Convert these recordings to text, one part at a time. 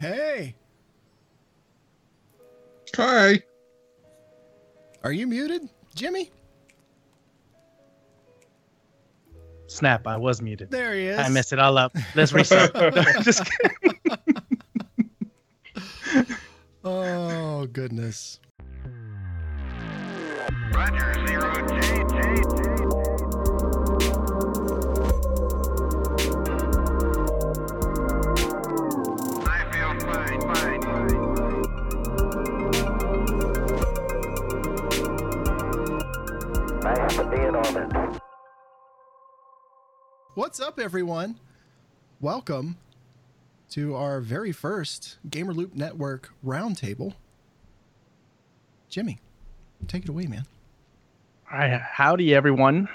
Hey, Hi. are you muted, Jimmy? Snap, I was muted. There he is. I messed it all up. Let's restart. Just kidding. Oh goodness. Roger, zero J, J, J. What's up, everyone? Welcome to our very first Gamerloop Network roundtable. Jimmy, take it away, man. All right, howdy everyone.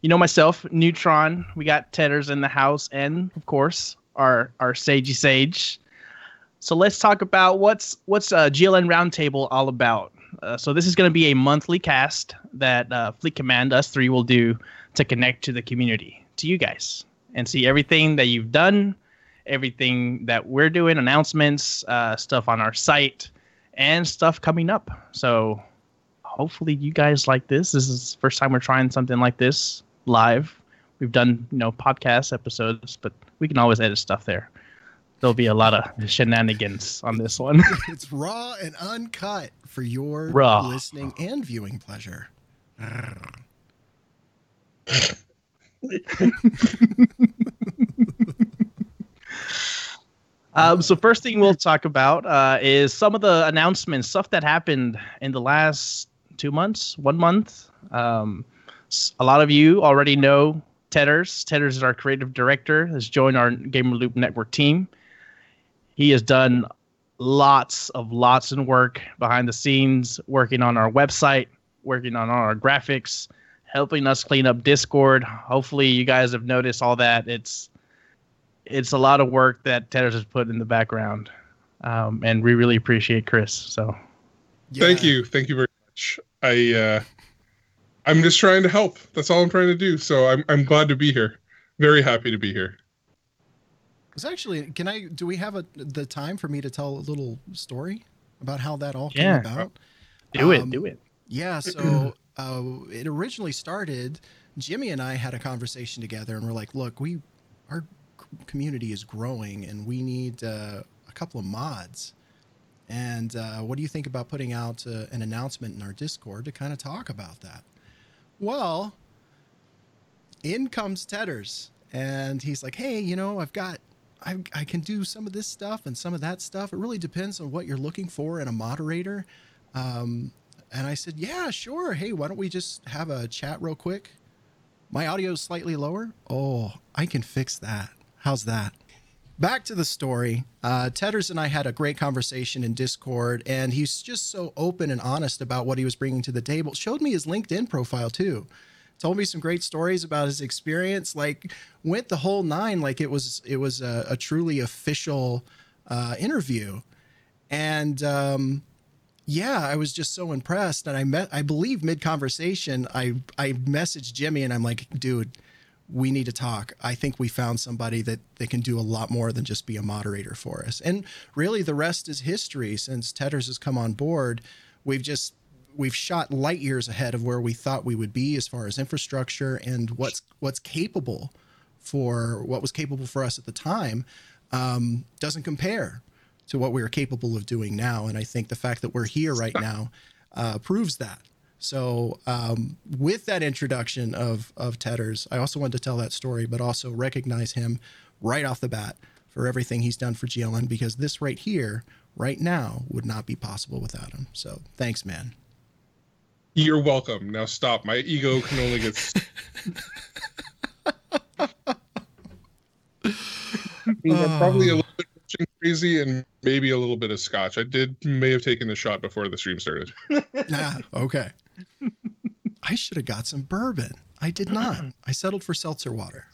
You know myself, Neutron. We got Tedders in the house, and of course our our Sagey Sage. So let's talk about what's what's uh, GLN Roundtable all about. Uh, so this is going to be a monthly cast that uh, Fleet Command us three will do to connect to the community, to you guys, and see everything that you've done, everything that we're doing, announcements, uh, stuff on our site, and stuff coming up. So hopefully you guys like this. This is the first time we're trying something like this live. We've done, you know, podcast episodes, but we can always edit stuff there. There'll be a lot of shenanigans on this one. It's raw and uncut for your Raw. listening and viewing pleasure. um, so first thing we'll talk about uh, is some of the announcements, stuff that happened in the last two months, one month. Um, a lot of you already know Tedders. Tedders is our creative director, has joined our Gamer Loop Network team. He has done lots of lots of work behind the scenes, working on our website, working on our graphics, helping us clean up Discord. Hopefully, you guys have noticed all that. It's it's a lot of work that Tedders has put in the background, um, and we really appreciate Chris. So Thank you. Thank you very much. I uh I'm just trying to help. That's all I'm trying to do. So I'm I'm glad to be here. Very happy to be here. It's actually, can I, do we have a, the time for me to tell a little story about how that all Yeah. came about? do it, Um, do it. Yeah, so uh, it originally started. Jimmy and I had a conversation together, and we're like, "Look, we our community is growing, and we need uh, a couple of mods. And uh, what do you think about putting out uh, an announcement in our Discord to kind of talk about that?" Well, in comes Tedders, and he's like, "Hey, you know, I've got." I, I can do some of this stuff and some of that stuff. It really depends on what you're looking for in a moderator. Um, and I said, Yeah, sure. Hey, why don't we just have a chat real quick? My audio is slightly lower. Oh, I can fix that. How's that? Back to the story. Uh, Tedders and I had a great conversation in Discord, and he's just so open and honest about what he was bringing to the table. Showed me his LinkedIn profile too. Told me some great stories about his experience. Like went the whole nine. Like it was it was a, a truly official uh, interview, and um, yeah, I was just so impressed. And I met, I believe mid conversation, I, I messaged Jimmy and I'm like, dude, we need to talk. I think we found somebody that, that can do a lot more than just be a moderator for us. And really the rest is history. Since Tedders has come on board, we've just, we've shot light years ahead of where we thought we would be as far as infrastructure and what's, what's capable for what was capable for us at the time um, doesn't compare to what we are capable of doing now. And I think the fact that we're here right now uh, proves that. So, um, with that introduction of of Tedders, I also wanted to tell that story, but also recognize him right off the bat for everything he's done for GLN because this right here, right now, would not be possible without him. So, thanks, man. You're welcome. Now stop. My ego can only get I'm probably a little bit pushing crazy and maybe a little bit of scotch. I did may have taken the shot before the stream started. ah, okay. I should have got some bourbon. I did not. I settled for seltzer water.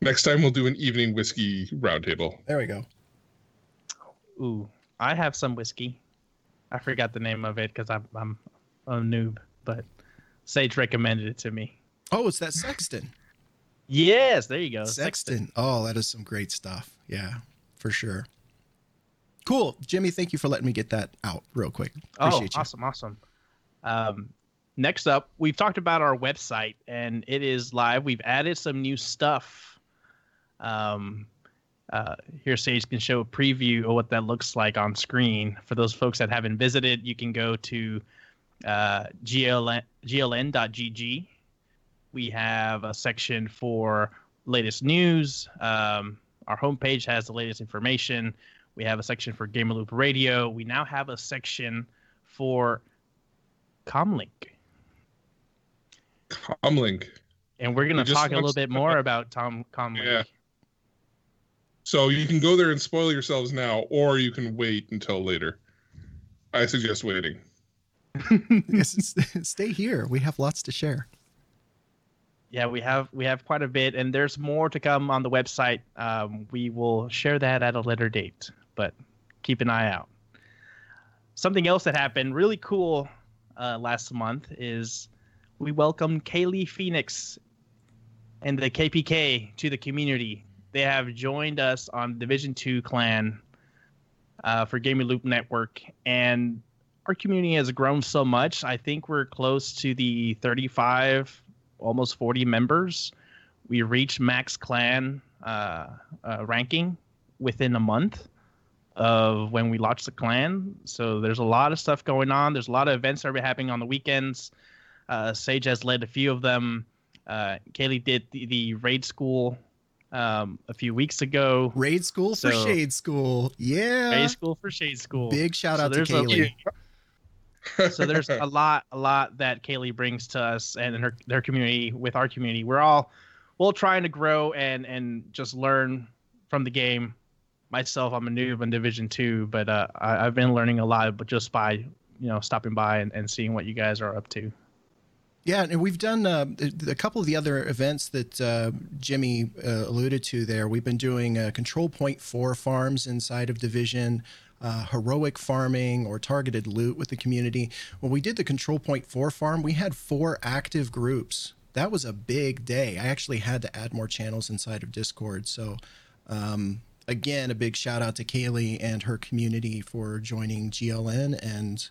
Next time we'll do an evening whiskey roundtable. There we go. Ooh, I have some whiskey. I forgot the name of it because I'm I'm a noob, but Sage recommended it to me. Oh, it's that Sexton. Yes, there you go. Sexton. Oh, that is some great stuff. Yeah, for sure. Cool, Jimmy. Thank you for letting me get that out real quick. Oh, Appreciate you. awesome, awesome. Um, next up, we've talked about our website, and it is live. We've added some new stuff. Um, uh, here, Sage can show a preview of what that looks like on screen. For those folks that haven't visited, you can go to uh, gln, gln.gg. We have a section for latest news. Um, our homepage has the latest information. We have a section for Gamer Loop Radio. We now have a section for Comlink. Comlink. And we're going to just talk a little bit more about Tom Comlink. Yeah. So you can go there and spoil yourselves now, or you can wait until later. I suggest waiting. Yes, Stay here. We have lots to share. Yeah, we have we have quite a bit, and there's more to come on the website. Um, we will share that at a later date, but keep an eye out. Something else that happened really cool uh, last month is we welcomed Kaylee Phoenix and the KPK to the community. They have joined us on Division Two Clan uh, for Gaming Loop Network, and our community has grown so much. I think we're close to the 35 almost 40 members. We reached max clan uh, uh, ranking within a month of when we launched the clan. So there's a lot of stuff going on. There's a lot of events that are happening on the weekends. Uh, Sage has led a few of them. Uh, Kaylee did the, the raid school um, a few weeks ago. Raid school for Shade School. Yeah. Raid school for Shade School. Big shout So out to there's a- Kaylee. So there's a lot a lot that Kaylee brings to us and her their community with our community. We're all we're all trying to grow and and just learn from the game. Myself, I'm a noob in Division Two, but uh, I, I've been learning a lot, but just by you know stopping by and, and seeing what you guys are up to. Yeah, and we've done uh, a couple of the other events that uh, Jimmy uh, alluded to there. We've been doing uh, control point four farms inside of Division, uh, heroic farming or targeted loot with the community. When we did the control point four farm, we had four active groups. That was a big day. I actually had to add more channels inside of Discord. So, um, again, a big shout out to Kaylee and her community for joining GLN and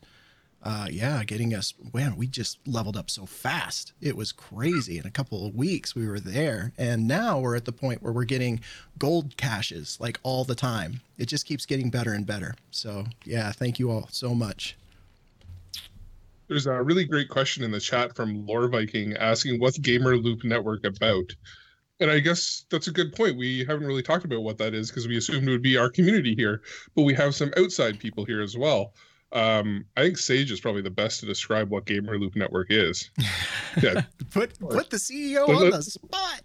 uh, yeah, getting us. Man, we just leveled up so fast. It was crazy. In a couple of weeks, we were there, and now we're at the point where we're getting gold caches like all the time. It just keeps getting better and better. So yeah, thank you all so much. There's a really great question in the chat from Lore Viking asking what's Gamer Loop Network about? And I guess that's a good point. We haven't really talked about what that is because we assumed it would be our community here, but we have some outside people here as well. Um, I think Sage is probably the best to describe what Gamer Loop Network is. Yeah, Put put the CEO But on let- the spot.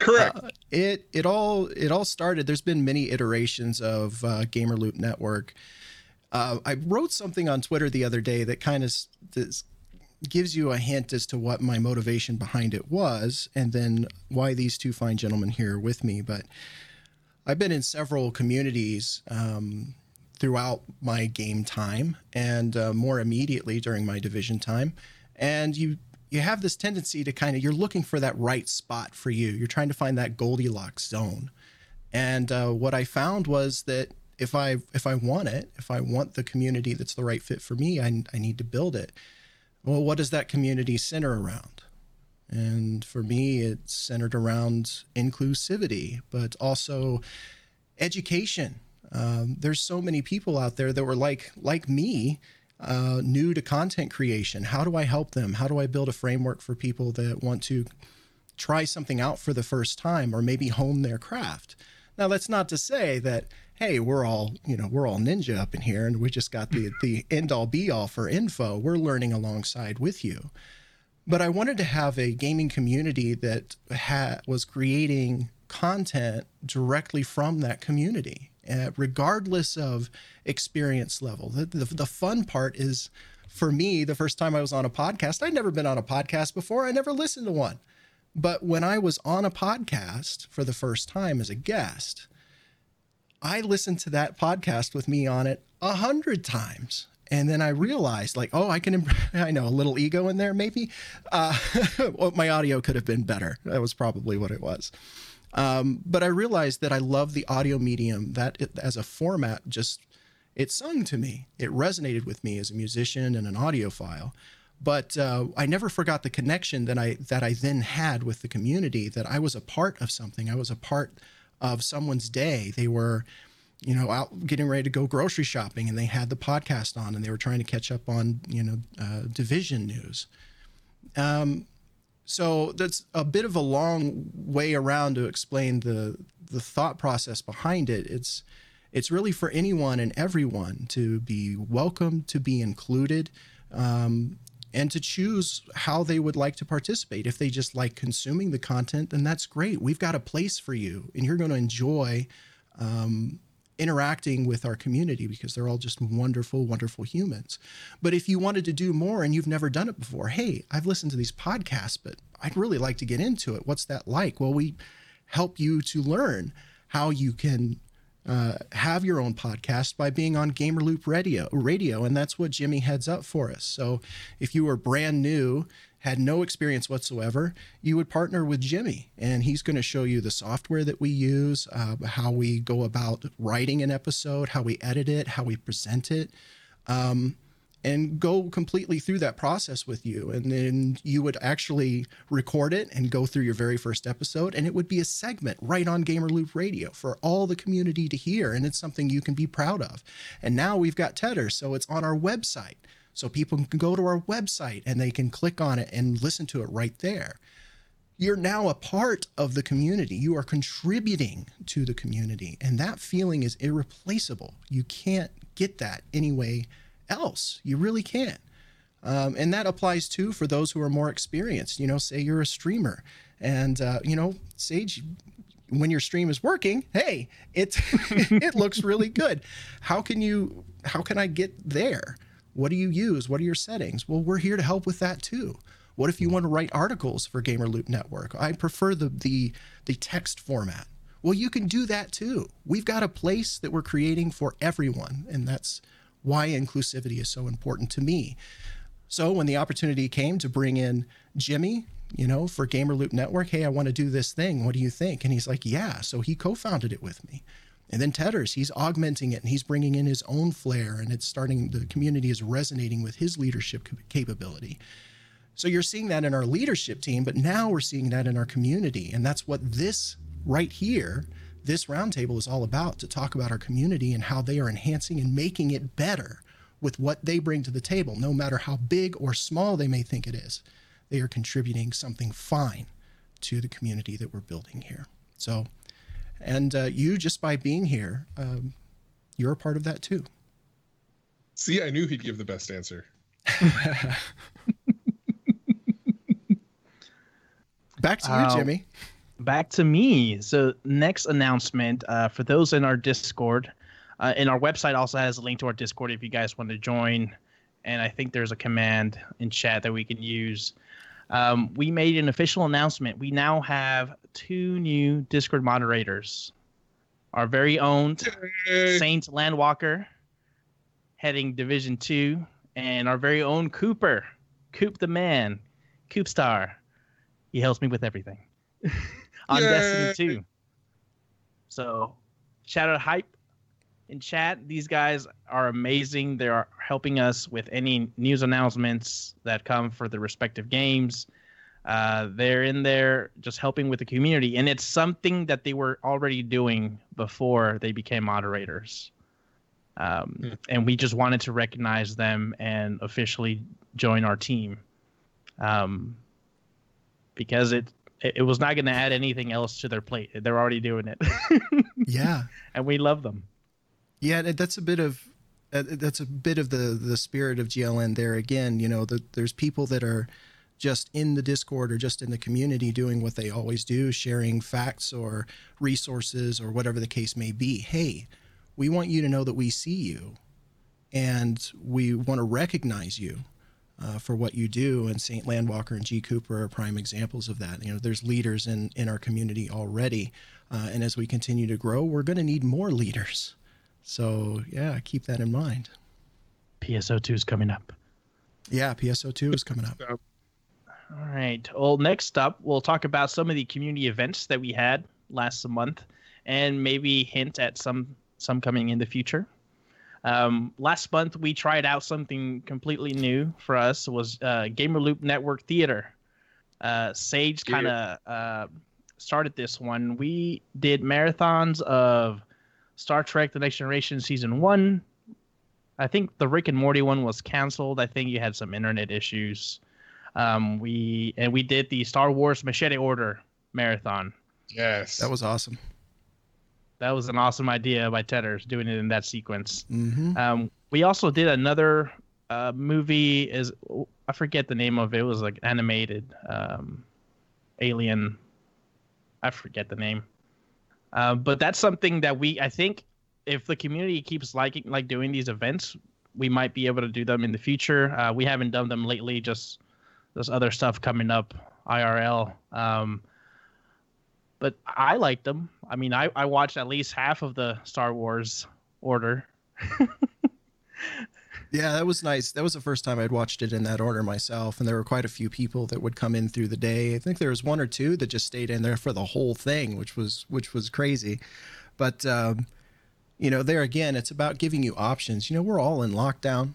correct. Uh, it it all it all started. There's been many iterations of uh, Gamer Loop Network. Uh, I wrote something on Twitter the other day that kind of gives you a hint as to what my motivation behind it was, and then why these two fine gentlemen here are with me. But I've been in several communities um, throughout my game time, and uh, more immediately during my division time, and you you have this tendency to kind of you're looking for that right spot for you. You're trying to find that Goldilocks zone. And uh, what I found was that if I if I want it, if I want the community that's the right fit for me, I, I need to build it. Well, what does that community center around? And for me, it's centered around inclusivity, but also education. Um, there's so many people out there that were like like me, uh, new to content creation. How do I help them? How do I build a framework for people that want to try something out for the first time or maybe hone their craft? Now, that's not to say that hey, we're all you know we're all ninja up in here and we just got the the end all be all for info. We're learning alongside with you. But I wanted to have a gaming community that ha- was creating content directly from that community, uh, regardless of experience level. The, the, the fun part is for me, the first time I was on a podcast, I'd never been on a podcast before, I never listened to one. But when I was on a podcast for the first time as a guest, I listened to that podcast with me on it a hundred times. And then I realized, like, oh, I can, imp- I know a little ego in there, maybe. Uh, my audio could have been better. That was probably what it was. Um, but I realized that I love the audio medium that it, as a format just it sung to me. It resonated with me as a musician and an audiophile. But uh, I never forgot the connection that I that I then had with the community. That I was a part of something. I was a part of someone's day. They were, you know, out getting ready to go grocery shopping, and they had the podcast on, and they were trying to catch up on, you know, uh, division news. Um, so that's a bit of a long way around to explain the the thought process behind it. It's it's really for anyone and everyone to be welcome, to be included, um, and to choose how they would like to participate. If they just like consuming the content, then that's great. We've got a place for you, and you're going to enjoy um, interacting with our community because they're all just wonderful, wonderful humans. But if you wanted to do more and you've never done it before, hey, I've listened to these podcasts, but I'd really like to get into it. What's that like? Well, we help you to learn how you can uh, have your own podcast by being on Gamer Loop Radio, radio, and that's what Jimmy heads up for us. So if you are brand new, had no experience whatsoever, you would partner with Jimmy, and he's going to show you the software that we use, uh, how we go about writing an episode, how we edit it, how we present it. Um, and go completely through that process with you. And then you would actually record it and go through your very first episode. And it would be a segment right on Gamer Loop Radio for all the community to hear. And it's something you can be proud of. And now we've got Tedder, so it's on our website. So people can go to our website and they can click on it and listen to it right there. You're now a part of the community. You are contributing to the community. And that feeling is irreplaceable. You can't get that anyway else. You really can't. Um, and that applies too for those who are more experienced. You know, say you're a streamer, and uh, you know, Sage, when your stream is working, hey, it it looks really good. How can you? How can I get there? What do you use? What are your settings? Well, we're here to help with that too. What if you want to write articles for Gamer Loop Network? I prefer the the the text format. Well, you can do that too. We've got a place that we're creating for everyone, and that's why inclusivity is so important to me. So when the opportunity came to bring in Jimmy, you know, for Gamer Loop Network, hey, I want to do this thing. What do you think? And he's like, yeah. So he co-founded it with me. And then Tedders, he's augmenting it and he's bringing in his own flair and it's starting, the community is resonating with his leadership capability. So you're seeing that in our leadership team, but now we're seeing that in our community. And that's what this right here this roundtable is all about to talk about our community and how they are enhancing and making it better with what they bring to the table, no matter how big or small they may think it is. They are contributing something fine to the community that we're building here. So, and uh, you just by being here, um, you're a part of that too. See, I knew he'd give the best answer. Back to you, Um, Jimmy. back to me. So next announcement uh, for those in our Discord, uh, and our website also has a link to our Discord if you guys want to join. And I think there's a command in chat that we can use. Um, we made an official announcement. We now have two new Discord moderators. Our very own. Saint Landwalker, heading Division Two, and our very own Cooper, Coop the Man, Coop Star. He helps me with everything on Yay. Destiny 2. So, shout out Hype in chat. These guys are amazing. They are helping us with any news announcements that come for the respective games. Uh, they're in there just helping with the community, and it's something that they were already doing before they became moderators. Um, Hmm. And we just wanted to recognize them and officially join our team, um, because it it, it was not going to add anything else to their plate. They're already doing it, Yeah. and we love them. Yeah, that's a bit of uh, that's a bit of the the spirit of GLN there again. You know, the, there's people that are just in the Discord or just in the community doing what they always do, sharing facts or resources or whatever the case may be. Hey, we want you to know that we see you, and we want to recognize you. Uh, for what you do, and Saint Landwalker and G Cooper are prime examples of that. You know, there's leaders in in our community already, uh, and as we continue to grow, we're going to need more leaders. So yeah, keep that in mind. PSO2 is coming up. Yeah, PSO2 is coming up. All right. Well, next up, we'll talk about some of the community events that we had last month, and maybe hint at some some coming in the future. Um, last month we tried out something completely new for us. Was uh, Gamer Loop Network Theater. Uh, Sage kind of uh, started this one. We did marathons of Star Trek: The Next Generation season one. I think the Rick and Morty one was canceled. I think you had some internet issues. Um, we and we did the Star Wars Machete Order marathon. Yes. That was awesome. That was an awesome idea by Tedders doing it in that sequence. hmm Um, we also did another uh, movie. Is I forget the name of it. It was like animated um, alien. I forget the name. Uh, but that's something that we I think if the community keeps liking like doing these events, we might be able to do them in the future. Uh, we haven't done them lately. Just there's other stuff coming up IRL. Um, but I liked them. I mean, I, I watched at least half of the Star Wars order. Yeah, that was nice. That was the first time I'd watched it in that order myself, and there were quite a few people that would come in through the day. I think there was one or two that just stayed in there for the whole thing, which was which was crazy. But um, you know, there again, it's about giving you options. You know, we're all in lockdown,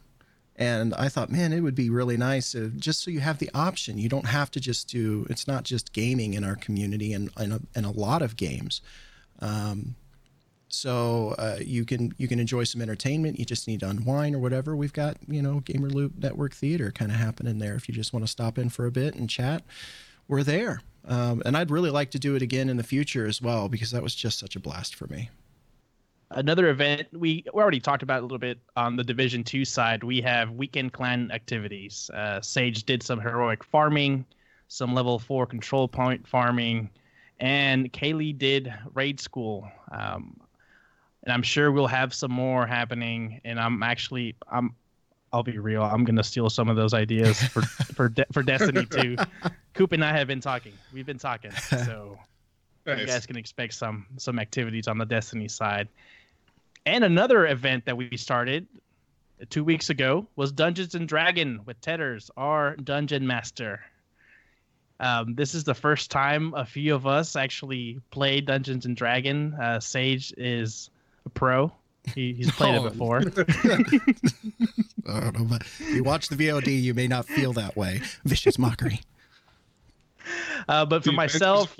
and I thought, man, it would be really nice if, just so you have the option. You don't have to just do. It's not just gaming in our community, and and a, and a lot of games. Um, so uh, you can you can enjoy some entertainment. You just need to unwind or whatever. We've got you know Gamer Loop Network Theater kind of happening there. If you just want to stop in for a bit and chat, we're there. Um, and I'd really like to do it again in the future as well because that was just such a blast for me. Another event we already talked about a little bit on the Division Two side. We have weekend clan activities. Uh, Sage did some heroic farming, some level four control point farming, and Kaylee did raid school. Um, and I'm sure we'll have some more happening. And I'm actually I'm I'll be real. I'm gonna steal some of those ideas for for De- for Destiny 2. Coop and I have been talking. We've been talking. So you guys can expect some some activities on the Destiny side. And another event that we started two weeks ago was Dungeons and Dragon with Tedders, our dungeon master. Um, this is the first time a few of us actually played Dungeons and Dragon. Uh, Sage is a pro. He, he's played Oh. it before. I don't know, but if you watch the VOD, you may not feel that way. Vicious mockery. Uh, but for The myself,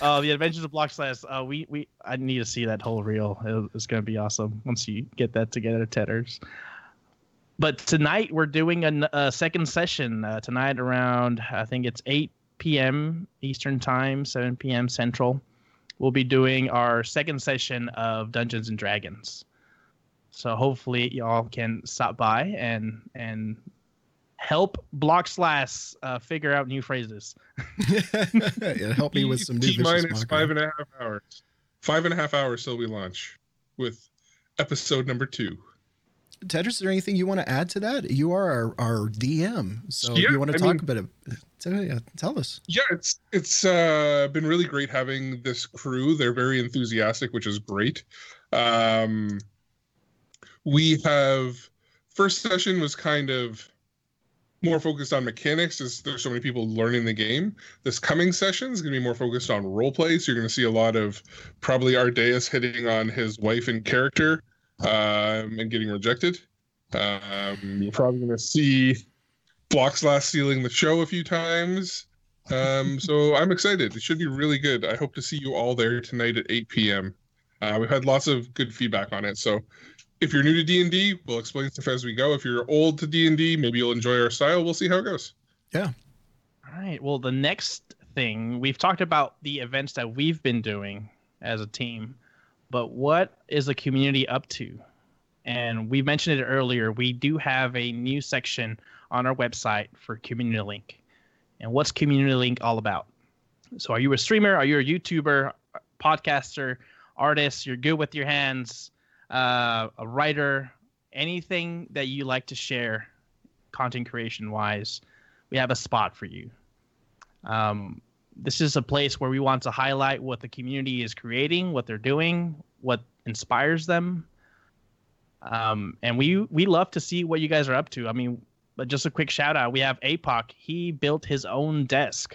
uh, the Adventures of Block Slash, uh, we we I need to see that whole reel. It- It's gonna be awesome once you get that together, Tedders. But tonight we're doing a second session uh, tonight around I think it's 8 p.m. Eastern time, 7 p.m. Central. We'll be doing our second session of Dungeons and Dragons. So hopefully y'all can stop by and and help Block Slash uh, figure out new phrases. yeah, help me with some new T vicious minus mockery. five and a half hours. Five and a half hours till we launch with episode number two. Ted, is there anything you want to add to that? You are our, our DM, so Yeah, you want to I talk mean- about it? Tell, yeah, tell us. Yeah, it's it's uh, been really great having this crew. They're very enthusiastic, which is great. Um, we have first session was kind of more focused on mechanics as there's so many people learning the game. This coming session is going to be more focused on role play. So you're going to see a lot of probably Ardeus hitting on his wife and character um, and getting rejected. Um, you're probably going to see Block Slash stealing the show a few times. Um, so I'm excited. It should be really good. I hope to see you all there tonight at 8 p.m. Uh, we've had lots of good feedback on it. So if you're new to D&D, we'll explain stuff as we go. If you're old to D&D, maybe you'll enjoy our style. We'll see how it goes. Yeah. All right. Well, the next thing we've talked about the events that we've been doing as a team, but what is the community up to? And we mentioned it earlier. We do have a new section on our website for Community Link. And what's Community Link all about? So, are you a streamer? Are you a YouTuber, podcaster, artist? You're good with your hands, uh, a writer, anything that you like to share, content creation wise? we have a spot for you. Um, this is a place where we want to highlight what the community is creating, what they're doing, what inspires them. Um, and we we love to see what you guys are up to. I mean, but just a quick shout out: we have APOC. He built his own desk.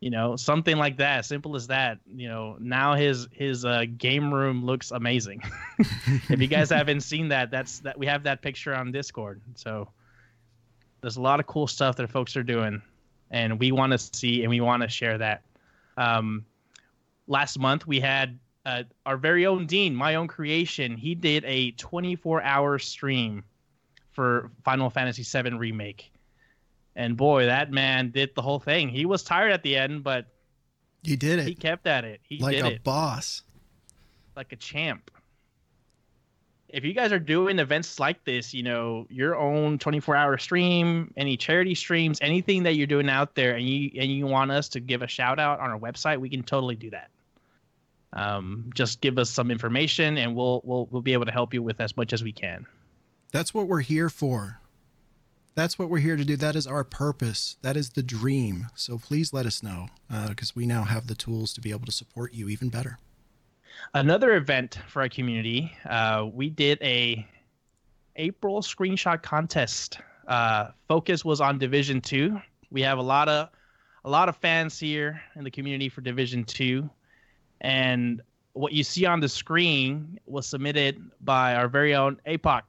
You know, something like that, simple as that. You know, now his his uh, game room looks amazing. if you guys haven't seen that, that's that we have that picture on Discord. So there's a lot of cool stuff that folks are doing, and we want to see and we want to share that. Um, last month we had uh, our very own Dean, my own creation. He did a 24 hour stream for Final Fantasy VII Remake. And boy, that man did the whole thing. He was tired at the end, but he did it. he kept at it. He like did a it boss. like a champ. If you guys are doing events like this, you know, your own 24-hour stream, any charity streams, anything that you're doing out there and you and you want us to give a shout out on our website, we can totally do that. Um, just give us some information and we'll we'll we'll be able to help you with as much as we can. That's what we're here for. That's what we're here to do. That is our purpose. That is the dream. So please let us know because we now have the tools to be able to support you even better. Another event for our community uh, we did a april screenshot contest. Uh, focus was on division 2 we have a lot of a lot of fans here in the community for division 2 and what you see on the screen was submitted by our very own apoc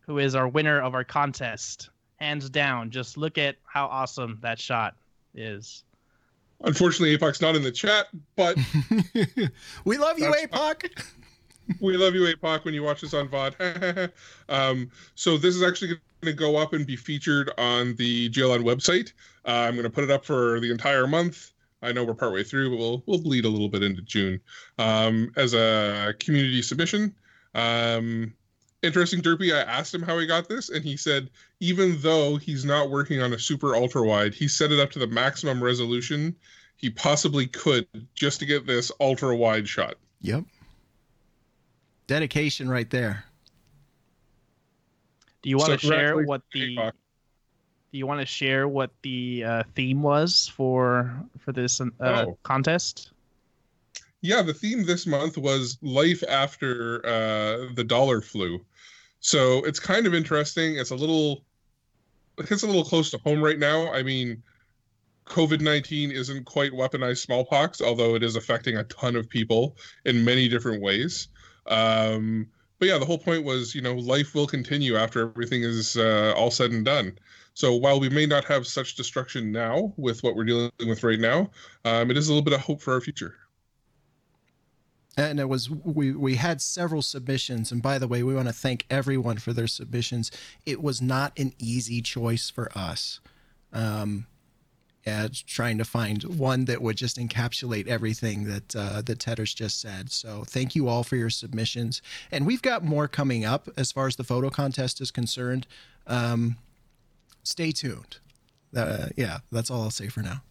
who is our winner of our contest. Hands down just look at how awesome that shot is Unfortunately, Apoc's not in the chat, but we love you, APOC. we love you, Apoc, when you watch this on VOD. um, so this is actually going to go up and be featured on the GLN website. Uh, I'm going to put it up for the entire month. I know we're partway through, but we'll we'll bleed a little bit into June um, as a community submission. Um, interesting, Derpy. I asked him how he got this, and he said even though he's not working on a super ultra wide, he set it up to the maximum resolution he possibly could just to get this ultra wide shot. Yep. Dedication right there. Do you want So to share what the Do you want to share what the uh, theme was for for this uh, Oh. contest? Yeah, the theme this month was life after uh, the dollar flu. So it's kind of interesting. It's a little, it's a little close to home right now. I mean, COVID nineteen isn't quite weaponized smallpox, although it is affecting a ton of people in many different ways. Um, but yeah, the whole point was, you know, life will continue after everything is uh, all said and done. So while we may not have such destruction now with what we're dealing with right now, um, it is a little bit of hope for our future. And it was we we had several submissions, and by the way, we want to thank everyone for their submissions. It was not an easy choice for us. Um, yeah, trying to find one that would just encapsulate everything that uh, that Tedder's just said. So thank you all for your submissions, and we've got more coming up as far as the photo contest is concerned. Um, stay tuned. Uh, yeah, that's all I'll say for now.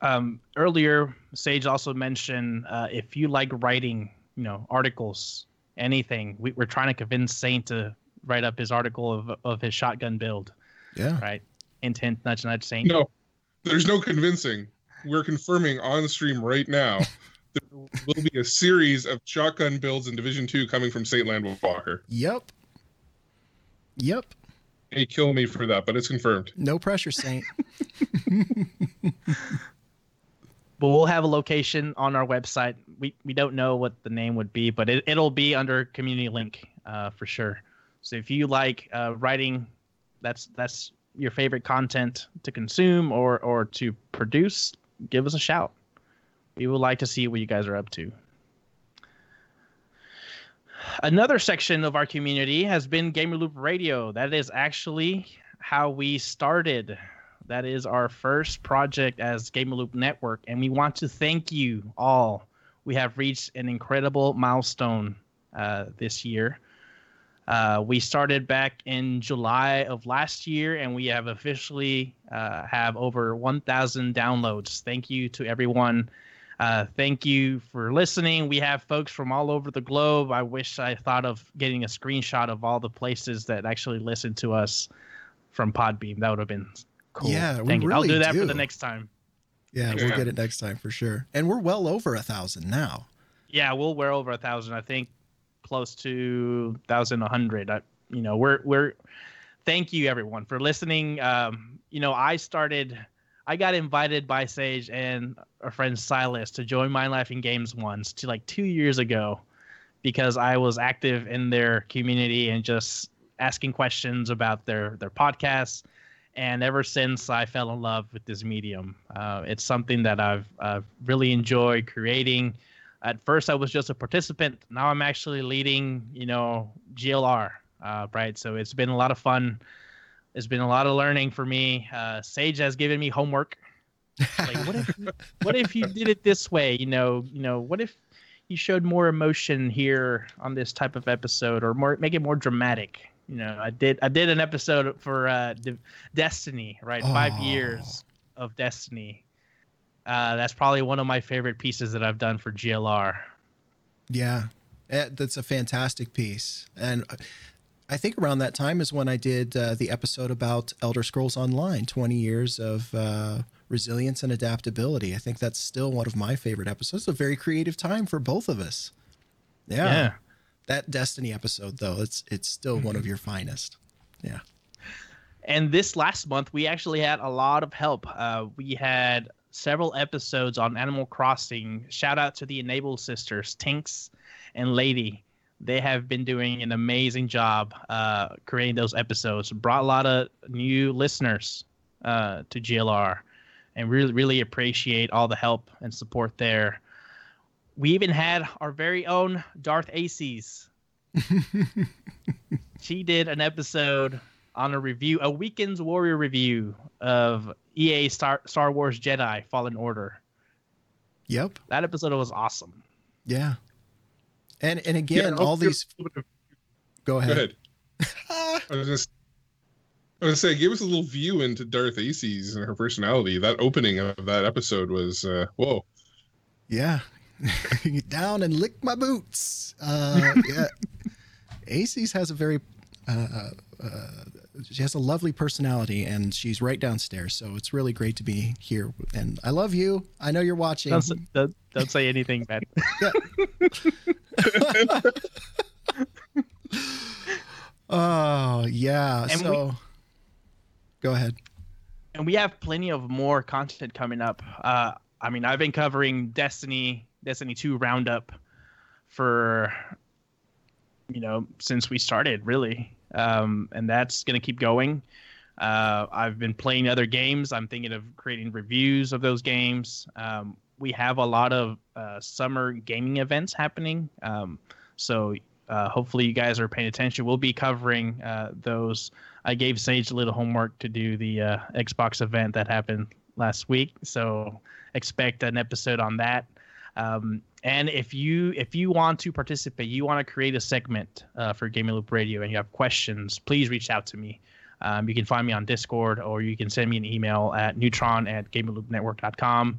Um, earlier, Sage also mentioned uh, if you like writing, you know, articles, anything, we, we're trying to convince Saint to write up his article of of his shotgun build. Yeah. Right? Intent, nudge, nudge, Saint. No, there's no convincing. We're confirming on stream right now. There will be a series of shotgun builds in Division Two coming from Saint Landwalker. Yep. Yep. They kill me for that, but it's confirmed. No pressure, Saint. but we'll have a location on our website. We we don't know what the name would be, but it, it'll be under community link uh, for sure. So if you like uh, writing, that's that's your favorite content to consume or or to produce, give us a shout. We would like to see what you guys are up to. Another section of our community has been Gamer Loop Radio. That is actually how we started that is our first project as Gamer Loop Network, and we want to thank you all. We have reached an incredible milestone uh, this year. Uh, we started back in July of last year, and we have officially uh, have over 1,000 downloads. Thank you to everyone. Uh, thank you for listening. We have folks from all over the globe. I wish I thought of getting a screenshot of all the places that actually listen to us from Podbean. That would have been cool. Yeah, we Thank you. I'll do that for the next time. Yeah, Yeah. we'll get it next time for sure. And we're well over a thousand now. Yeah, we'll wear over a thousand. I think close to thousand a hundred. I, you know, we're we're. Thank you everyone for listening. Um, you know, I started I got invited by Sage and our friend Silas to join Mind Laughing Games once to like two years ago because I was active in their community and just asking questions about their their podcasts. And ever since I fell in love with this medium, uh, it's something that I've, I've really enjoyed creating. At first, I was just a participant. Now I'm actually leading, you know, GLR, uh, right? So it's been a lot of fun. It's been a lot of learning for me. Uh, Sage has given me homework. Like, what if, what if you did it this way? You know, you know, what if you showed more emotion here on this type of episode, or more, make it more dramatic? You know, I did, I did an episode for uh, De- Destiny, right? Five years of Destiny. Uh, that's probably one of my favorite pieces that I've done for GLR. Yeah, Eh, that's a fantastic piece. And I think around that time is when I did uh, the episode about Elder Scrolls Online 20 years of uh, resilience and adaptability. I think that's still one of my favorite episodes. A very creative time for both of us. Yeah. That Destiny episode, though, it's it's still one of your finest. Yeah. And this last month, we actually had a lot of help. Uh, we had several episodes on Animal Crossing. Shout out to the Enable sisters, Tinks and Lady. They have been doing an amazing job uh, creating those episodes. Brought a lot of new listeners uh, to GLR, and really, really appreciate all the help and support there. We even had our very own Darth Aces. she did an episode on a review, a weekend's warrior review of EA Star Star Wars Jedi Fallen Order. Yep. That episode was awesome. Yeah. And and again, Yeah, all these. a Go ahead. Go ahead. I was just. I was gonna say, give us a little view into Darth Aces and her personality. That opening of that episode was, uh, whoa. Yeah. Get down and lick my boots. Uh, yeah. Aces has a very, uh, uh, she has a lovely personality and she's right downstairs. So it's really great to be here. And I love you. I know you're watching. Don't, say- don't, don't say anything bad. Oh, yeah. And so go ahead. and we have plenty of more content coming up. Uh, I mean, I've been covering Destiny, Destiny 2 Roundup for, you know, since we started, really. Um, and that's going to keep going. Uh, I've been playing other games. I'm thinking of creating reviews of those games. Um, we have a lot of uh, summer gaming events happening. Um, so uh, hopefully you guys are paying attention. We'll be covering uh, those. I gave Sage a little homework to do the uh, Xbox event that happened last week. So expect an episode on that. Um, and if you if you want to participate, you want to create a segment uh, for Gaming Loop Radio, and you have questions, please reach out to me. Um, you can find me on Discord, or you can send me an email at neutron at gamingloopnetwork.com.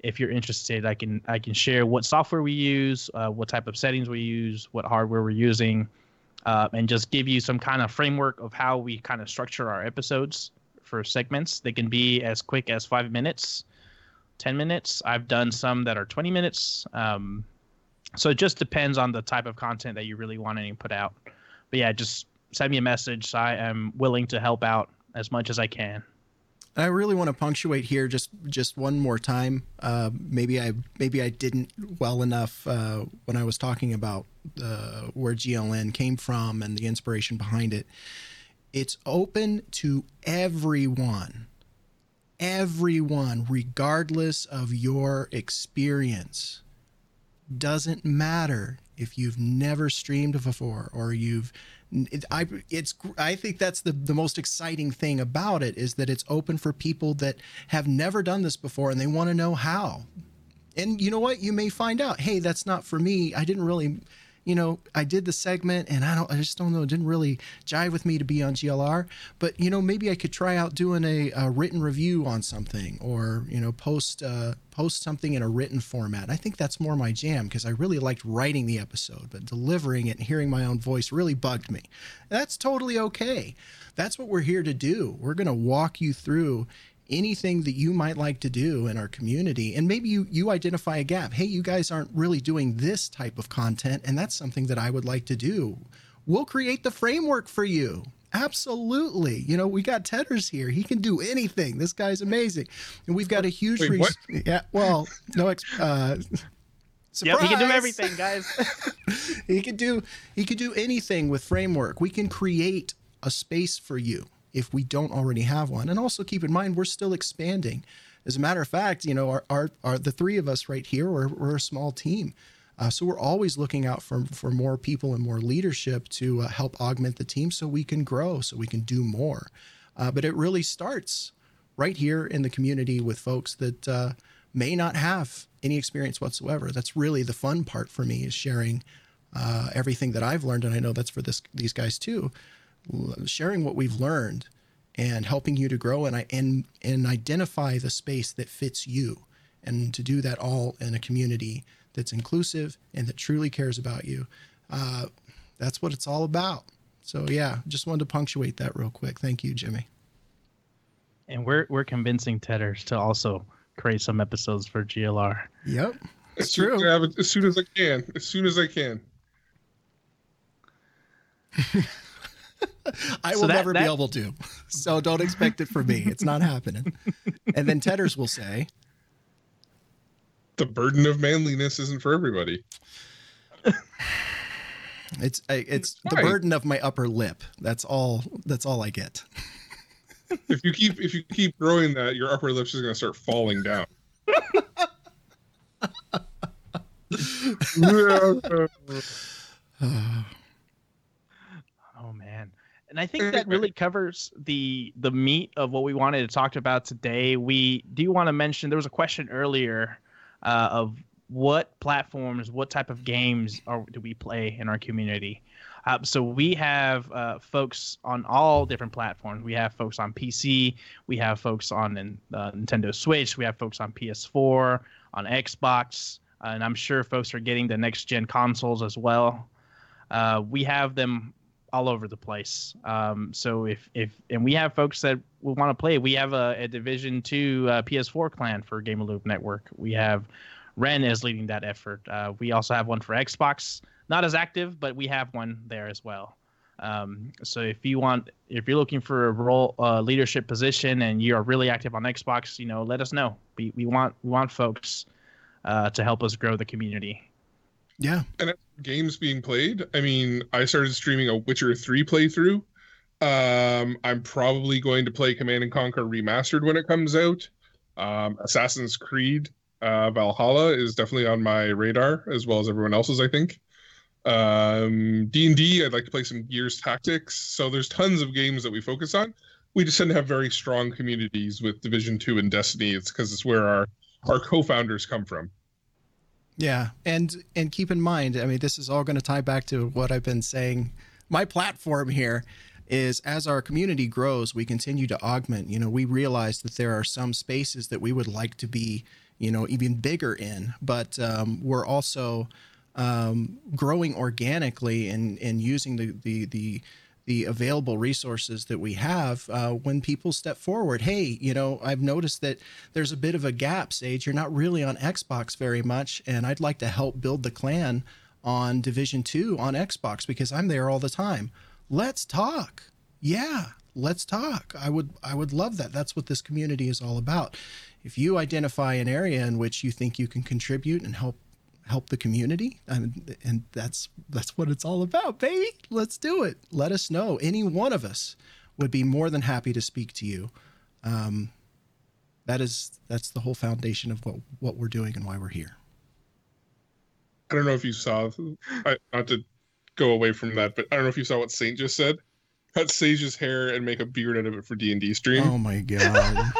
If you're interested, I can I can share what software we use, uh, what type of settings we use, what hardware we're using, uh, and just give you some kind of framework of how we kind of structure our episodes for segments. They can be as quick as five minutes, 10 minutes. I've done some that are 20 minutes. Um, so it just depends on the type of content that you really want to put out. But yeah, just send me a message. I am willing to help out as much as I can. I really want to punctuate here just just one more time. Uh, maybe I maybe I didn't well enough uh, when I was talking about uh, where GLN came from and the inspiration behind it. It's open to everyone, everyone, regardless of your experience. Doesn't matter if you've never streamed before or you've I it's I think that's the the most exciting thing about it is that it's open for people that have never done this before and they want to know how. And you know what? You may find out, hey, that's not for me. I didn't really, you know, I did the segment and I don't I just don't know, it didn't really jive with me to be on GLR, but you know, maybe I could try out doing a, a written review on something or, you know, post uh post something in a written format. I think that's more my jam because I really liked writing the episode, but delivering it and hearing my own voice really bugged me. That's totally okay. That's what we're here to do. We're going to walk you through anything that you might like to do in our community and maybe you you identify a gap. Hey, you guys aren't really doing this type of content and that's something that I would like to do. We'll create the framework for you Absolutely. You know, we got Tedders here. He can do anything. This guy's amazing. And we've got a huge Wait, res- Yeah, well, no ex- uh Yep, he can do everything, guys. he could do he could do anything with framework. We can create a space for you if we don't already have one. And also keep in mind we're still expanding. As a matter of fact, you know, our our, our the three of us right here, we're, we're a small team. Uh, so we're always looking out for for more people and more leadership to uh, help augment the team so we can grow, so we can do more. Uh, but it really starts right here in the community with folks that uh, may not have any experience whatsoever. That's really the fun part for me is sharing uh, everything that I've learned, and I know that's for this these guys too. L- Sharing what we've learned and helping you to grow and I and and identify the space that fits you, and to do that all in a community that's inclusive and that truly cares about you. Uh, that's what it's all about. So yeah, just wanted to punctuate that real quick. Thank you, Jimmy. and we're we're convincing Tedders to also create some episodes for GLR. Yep, As it's soon- true. as soon as I can. As soon as I can. I So will that- never that- be able to. So don't expect it from me. It's not happening. And then Tedders will say, The burden of manliness isn't for everybody. "It's it's the fine. burden of my upper lip. That's all. That's all I get." If you keep if you keep growing that, your upper lip is gonna start falling down. And I think that really covers the the meat of what we wanted to talk about today. We do want to mention there was a question earlier uh, of what platforms, what type of games are do we play in our community. Uh, so we have uh, folks on all different platforms. We have folks on PC. We have folks on uh, Nintendo Switch. We have folks on PS4, on Xbox, and I'm sure folks are getting the next gen consoles as well. Uh, we have them all over the place. Um, so if if and we have folks that will want to play. We have a, a Division Two uh, PS4 clan for Gamer Loop Network. We have Ren is leading that effort. Uh, we also have one for Xbox, not as active, but we have one there as well. Um, so if you want, if you're looking for a role uh, leadership position and you are really active on Xbox, you know, let us know. We we want we want folks uh, to help us grow the community. Yeah, games being played. I mean, I started streaming a Witcher 3 playthrough. Um, I'm probably going to play Command and Conquer Remastered when it comes out. Um, Assassin's Creed uh, Valhalla is definitely on my radar, as well as everyone else's, I think. Um, D&D, I'd like to play some Gears Tactics. So there's tons of games that we focus on. We just tend to have very strong communities with Division 2 and Destiny. It's because it's where our, our co-founders come from. Yeah, and and keep in mind, I mean, this is all going to tie back to what I've been saying. My platform here is as our community grows, we continue to augment. You know, we realize that there are some spaces that we would like to be, you know, even bigger in, but um, we're also um, growing organically and and using the the the the available resources that we have uh, when people step forward. Hey, you know, I've noticed that there's a bit of a gap, Sage. You're not really on Xbox very much, and I'd like to help build the clan on Division 2 on Xbox because I'm there all the time. Let's talk. Yeah, let's talk. I would I would love that. That's what this community is all about. If you identify an area in which you think you can contribute and help help the community and, and that's that's what it's all about baby. Let's do it. Let us know. Any one of us would be more than happy to speak to you. Um, that is that's the whole foundation of what what we're doing and why we're here. I don't know if you saw, I, not to go away from that, but I don't know if you saw what Saint just said. Cut Sage's hair and make a beard out of it for D and D stream. oh my god.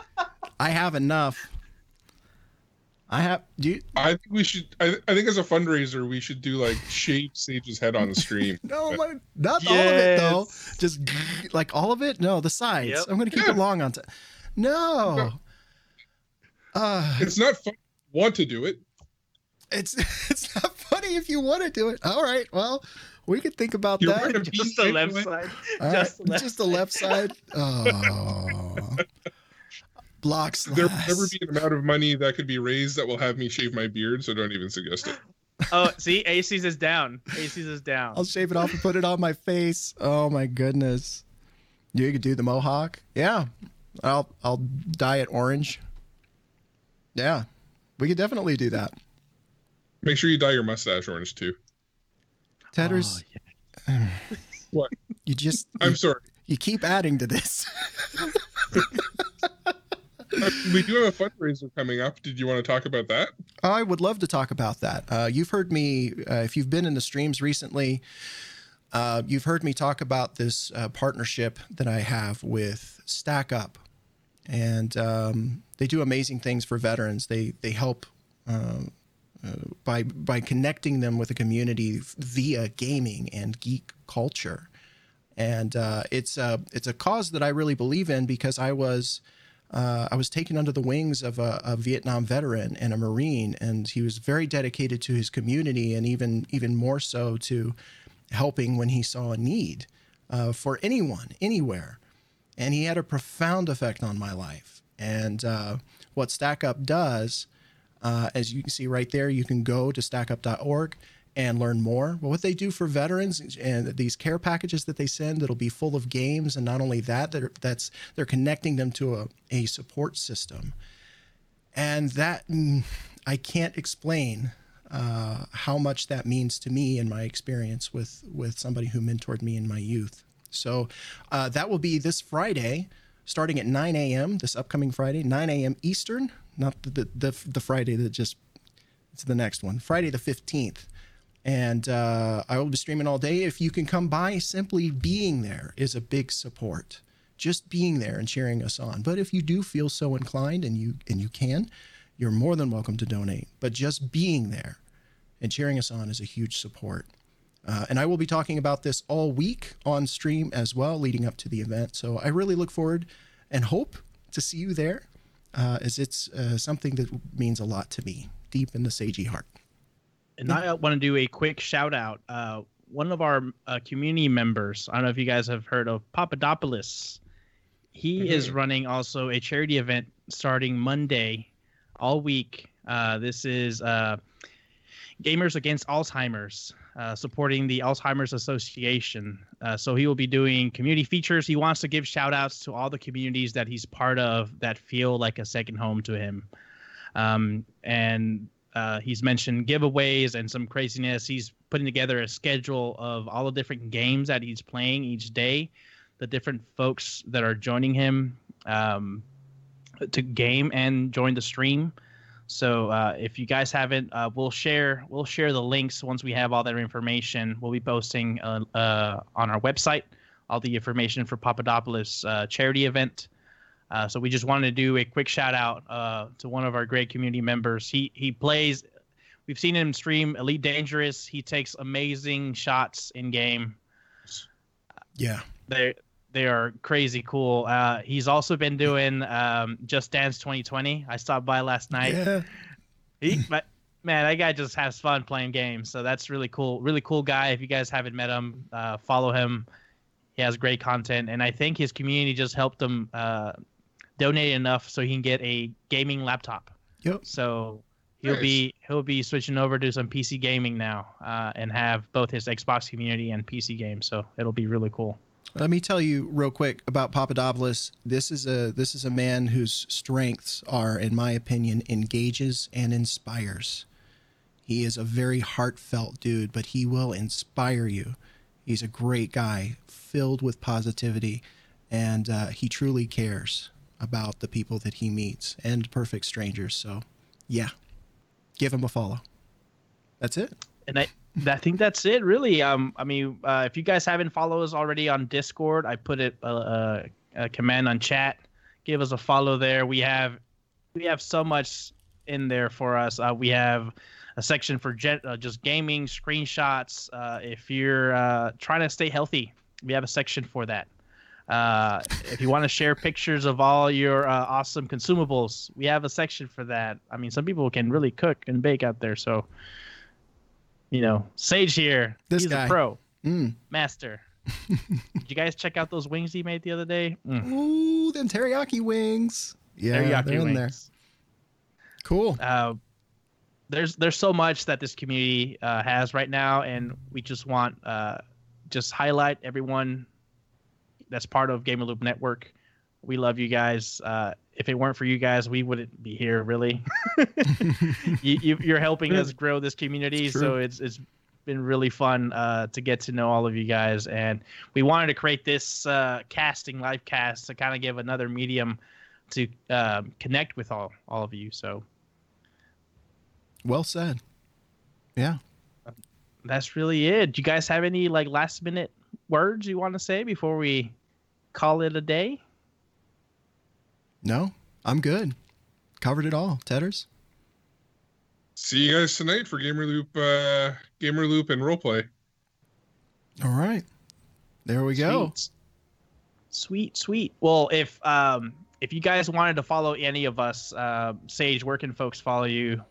I have enough i have do you I think we should. I, I think as a fundraiser, we should do like shave Sage's head on the stream. no my, not all of it though just like all of it no the sides Yep. i'm gonna keep Yeah. it long on t- no uh It's not fun. Want to do it? it's it's not funny if you want to do it. All right, well, we could think about You're that. gonna Just the left anyway. side. All right, just the left just the left side. Oh, Block Slash. There will never be an amount of money that could be raised that will have me shave my beard, so don't even suggest it. Oh, see, AC's is down. AC's is down. I'll shave it off and put it on my face. Oh my goodness. You could do the mohawk. Yeah. I'll I'll dye it orange. Yeah. We could definitely do that. Make sure you dye your mustache orange too. Tedders, Oh, What? you just I'm you, sorry. you keep adding to this. We do have a fundraiser coming up. Did you want to talk about that? I would love to talk about that. Uh, you've heard me, uh, if you've been in the streams recently, uh, you've heard me talk about this uh, partnership that I have with Stack Up, and um, they do amazing things for veterans. They they help um, uh, by by connecting them with a community via gaming and geek culture, and uh, it's a it's a cause that I really believe in because I was uh, I was taken under the wings of a, a Vietnam veteran and a Marine, and he was very dedicated to his community, and even even more so to helping when he saw a need uh, for anyone, anywhere. And he had a profound effect on my life. And uh, what Stack Up does, uh, as you can see right there, you can go to stackup.org and learn more. But what they do for veterans and these care packages that they send, that'll be full of games, and not only that, they're, that's they're connecting them to a, a support system, and that mm, I can't explain uh, how much that means to me in my experience with with somebody who mentored me in my youth. So uh, that will be this Friday, starting at 9 a.m. This upcoming Friday, 9 a.m. Eastern, not the the, the, the Friday that just it's the next one, Friday the 15th. And uh, I will be streaming all day. If you can come by, simply being there is a big support. Just being there and cheering us on. But if you do feel so inclined and you and you can, you're more than welcome to donate. But just being there and cheering us on is a huge support. Uh, and I will be talking about this all week on stream as well, leading up to the event. So I really look forward and hope to see you there, uh, as it's uh, something that means a lot to me, deep in the Sagey heart. And I want to do a quick shout out. Uh, one of our uh, community members, I don't know if you guys have heard of Papadopoulos. He is running also a charity event starting Monday, all week. Uh, this is uh, Gamers Against Alzheimer's, uh, supporting the Alzheimer's Association. Uh, so he will be doing community features. He wants to give shout outs to all the communities that he's part of that feel like a second home to him. Um, and uh, he's mentioned giveaways and some craziness. He's putting together a schedule of all the different games that he's playing each day, the different folks that are joining him um, to game and join the stream. So uh, if you guys haven't, uh, we'll share we'll share the links once we have all that information. We'll be posting uh, uh, on our website all the information for Papadopoulos uh, charity event. Uh, so we just wanted to do a quick shout out uh, to one of our great community members. He he plays. We've seen him stream Elite Dangerous. He takes amazing shots in game. Yeah. They they are crazy cool. Uh, he's also been doing um, Just Dance 2020. I stopped by last night. Yeah. He, but man, that guy just has fun playing games. So that's really cool. Really cool guy. If you guys haven't met him, uh, follow him. He has great content, and I think his community just helped him uh, donate enough so he can get a gaming laptop. Yep. So he'll Nice. be he'll be switching over to some PC gaming now, uh, and have both his Xbox community and PC games. So it'll be really cool. Let me tell you real quick about Papadopoulos. This is a this is a man whose strengths are, in my opinion, engages and inspires. He is a very heartfelt dude, but he will inspire you. He's a great guy, filled with positivity, and uh, he truly cares about the people that he meets and perfect strangers. So, yeah, give him a follow. That's it. and I, I think that's it really um i mean uh, if you guys haven't followed us already on discord i put it uh, uh, a command on chat give us a follow there we have we have so much in there for us uh, we have a section for uh, just gaming screenshots uh, if you're uh, trying to stay healthy we have a section for that uh, if you want to share pictures of all your uh, awesome consumables we have a section for that i mean some people can really cook and bake out there so you know, Sage here. This he's guy. a pro, Mm. master. Did you guys check out those wings he made the other day? Mm. Ooh, them teriyaki wings. Yeah, Teriyaki they're in there. wings. Cool. Uh, there's there's so much that this community uh, has right now, and we just want uh, just highlight everyone that's part of Gamer Loop Network. We love you guys. Uh, if it weren't for you guys, we wouldn't be here. Really, you, you, you're helping us grow this community, It's so it's it's been really fun uh, to get to know all of you guys. And we wanted to create this uh, casting live cast to kind of give another medium to uh, connect with all all of you. So Well said. Yeah. that's really it. Do you guys have any like last minute words you want to say before we call it a day? No, I'm good. Covered it all. Tedders? See you guys tonight for Gamer Loop, uh, Gamer Loop and roleplay. All right. There we go. Sweet. Sweet, sweet. Well, if um if you guys wanted to follow any of us, uh, Sage, where can folks follow you?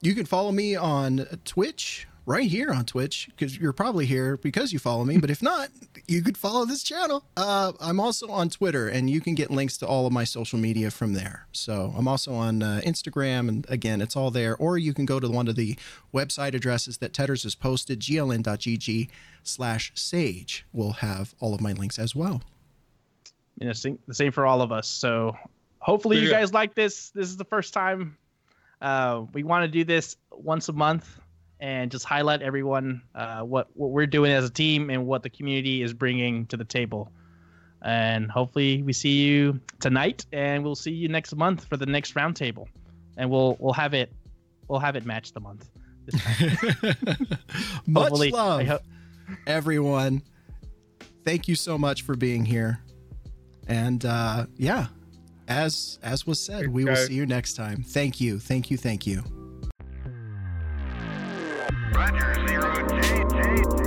You can follow me on Twitch, right here on Twitch, because you're probably here because you follow me. But if not, you could follow this channel. Uh, I'm also on Twitter, and you can get links to all of my social media from there. So I'm also on uh, Instagram, and again, it's all there. Or you can go to one of the website addresses that Tedders has posted, gln.gg slash sage. will have all of my links as well. You know, the same for all of us. So hopefully you guys like this. This is the first time uh, we want to do this once a month and just highlight everyone uh, what what we're doing as a team and what the community is bringing to the table. And hopefully we see you tonight, and we'll see you next month for the next roundtable, and we'll we'll have it we'll have it match the month. This. Much Hopefully- love, I hope- everyone. Thank you so much for being here. And uh, yeah, as as was said, we will see you next time. Thank you, thank you, thank you. Roger, zero J, J.